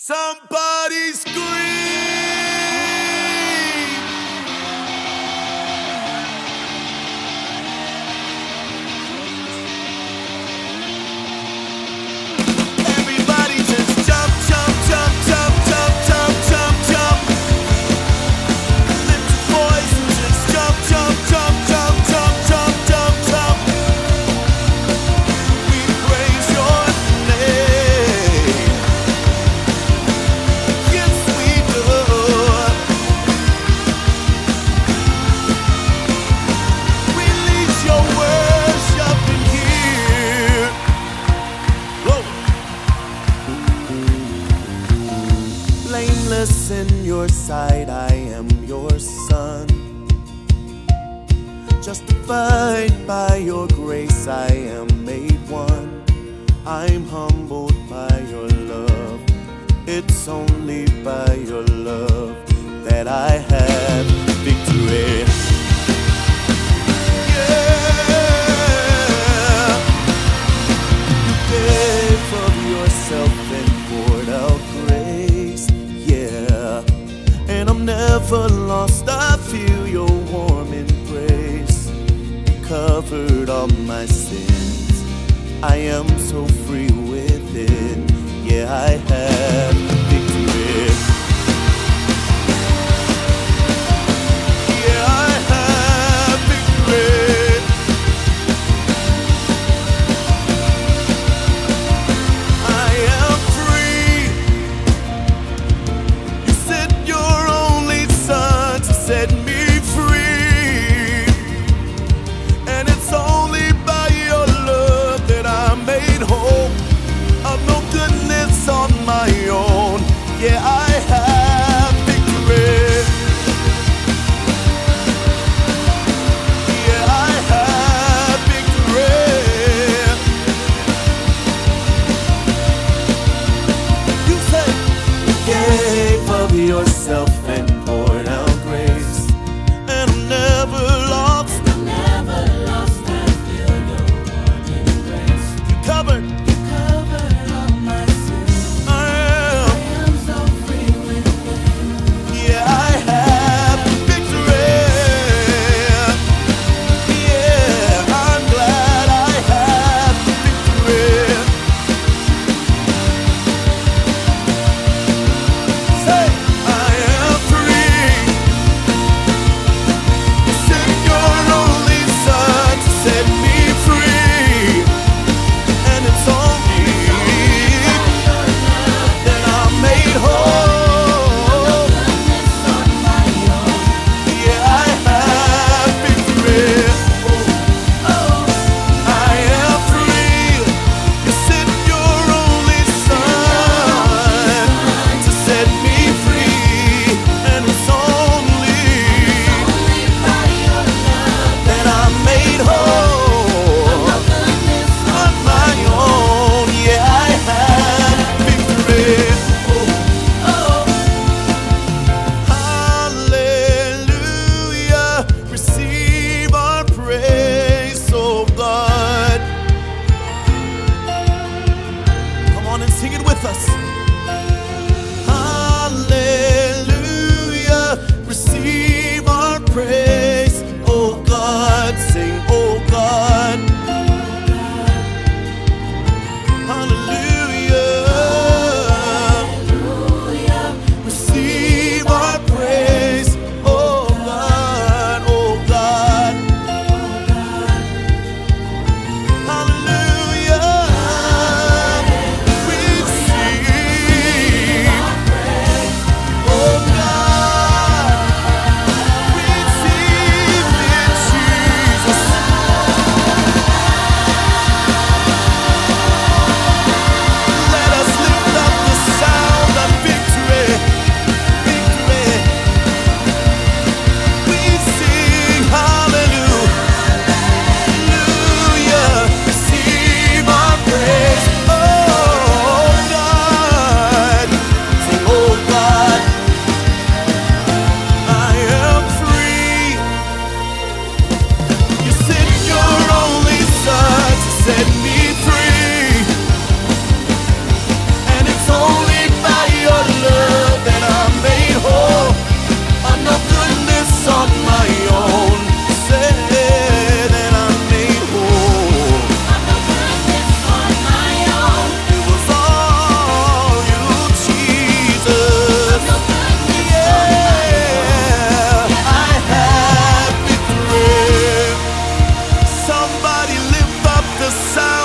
Somebody scream! Blameless in your sight, I am your son. Justified by your grace, I am made one. I'm humbled by your love. It's only by your love that I have never lost. I feel your warm embrace. You covered all my sins. I am so free within. Yeah, I have said the sun.